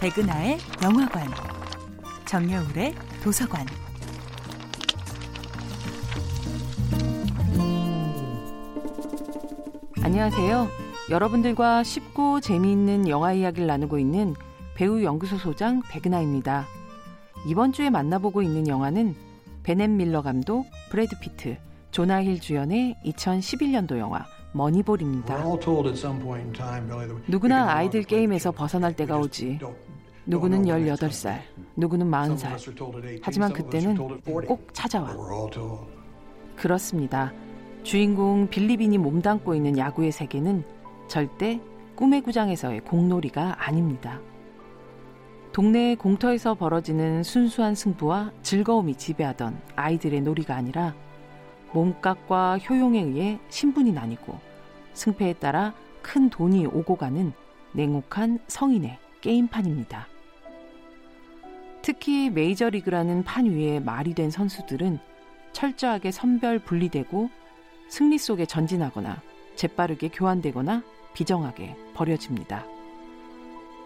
백은하의 영화관, 정여울의 도서관. 안녕하세요. 여러분들과 쉽고 재미있는 영화 이야기를 나누고 있는 배우 연구소 소장 백은하입니다. 이번 주에 만나보고 있는 영화는 베넷 밀러 감독, 브래드 피트, 조나 힐 주연의 2011년도 영화 머니볼입니다. 누구나 아이들 게임에서 벗어날 때가 오지. 누구는 18살, 누구는 40살. 하지만 그때는 꼭 찾아와. 그렇습니다. 주인공 빌리빈이 몸담고 있는 야구의 세계는 절대 꿈의 구장에서의 공놀이가 아닙니다. 동네 공터에서 벌어지는 순수한 승부와 즐거움이 지배하던 아이들의 놀이가 아니라 몸값과 효용에 의해 신분이 나뉘고 승패에 따라 큰 돈이 오고 가는 냉혹한 성인의 게임판입니다. 특히 메이저리그라는 판 위에 말이 된 선수들은 철저하게 선별 분리되고 승리 속에 전진하거나 재빠르게 교환되거나 비정하게 버려집니다.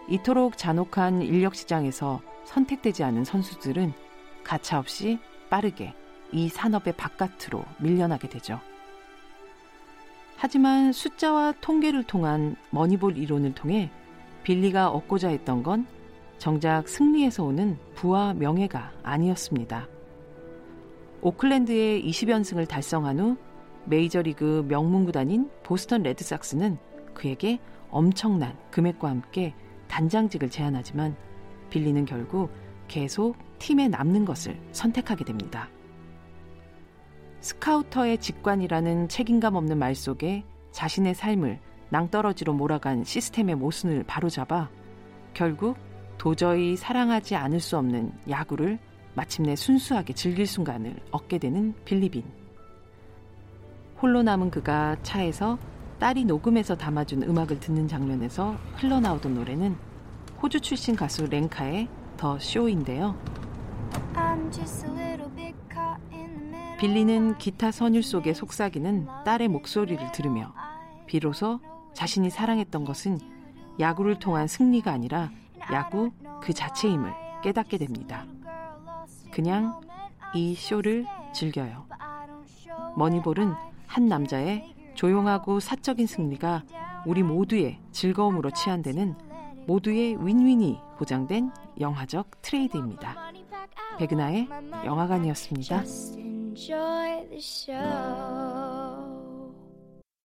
이토록 잔혹한 인력 시장에서 선택되지 않은 선수들은 가차없이 빠르게 이 산업의 바깥으로 밀려나게 되죠. 하지만 숫자와 통계를 통한 머니볼 이론을 통해 빌리가 얻고자 했던 건 정작 승리에서 오는 부와 명예가 아니었습니다. 오클랜드의 20연승을 달성한 후 메이저리그 명문구단인 보스턴 레드삭스는 그에게 엄청난 금액과 함께 단장직을 제안하지만 빌리는 결국 계속 팀에 남는 것을 선택하게 됩니다. 스카우터의 직관이라는 책임감 없는 말 속에 자신의 삶을 낭떠러지로 몰아간 시스템의 모순을 바로잡아 결국 도저히 사랑하지 않을 수 없는 야구를 마침내 순수하게 즐길 순간을 얻게 되는 빌리빈. 홀로 남은 그가 차에서 딸이 녹음해서 담아준 음악을 듣는 장면에서 흘러나오던 노래는 호주 출신 가수 랭카의 더 쇼인데요. 빌리는 기타 선율 속에 속삭이는 딸의 목소리를 들으며 비로소 자신이 사랑했던 것은 야구를 통한 승리가 아니라 야구 그 자체임을 깨닫게 됩니다. 그냥 이 쇼를 즐겨요. 머니볼은 한 남자의 조용하고 사적인 승리가 우리 모두의 즐거움으로 치환되는 모두의 윈윈이 보장된 영화적 트레이드입니다. 백은하의 영화관이었습니다.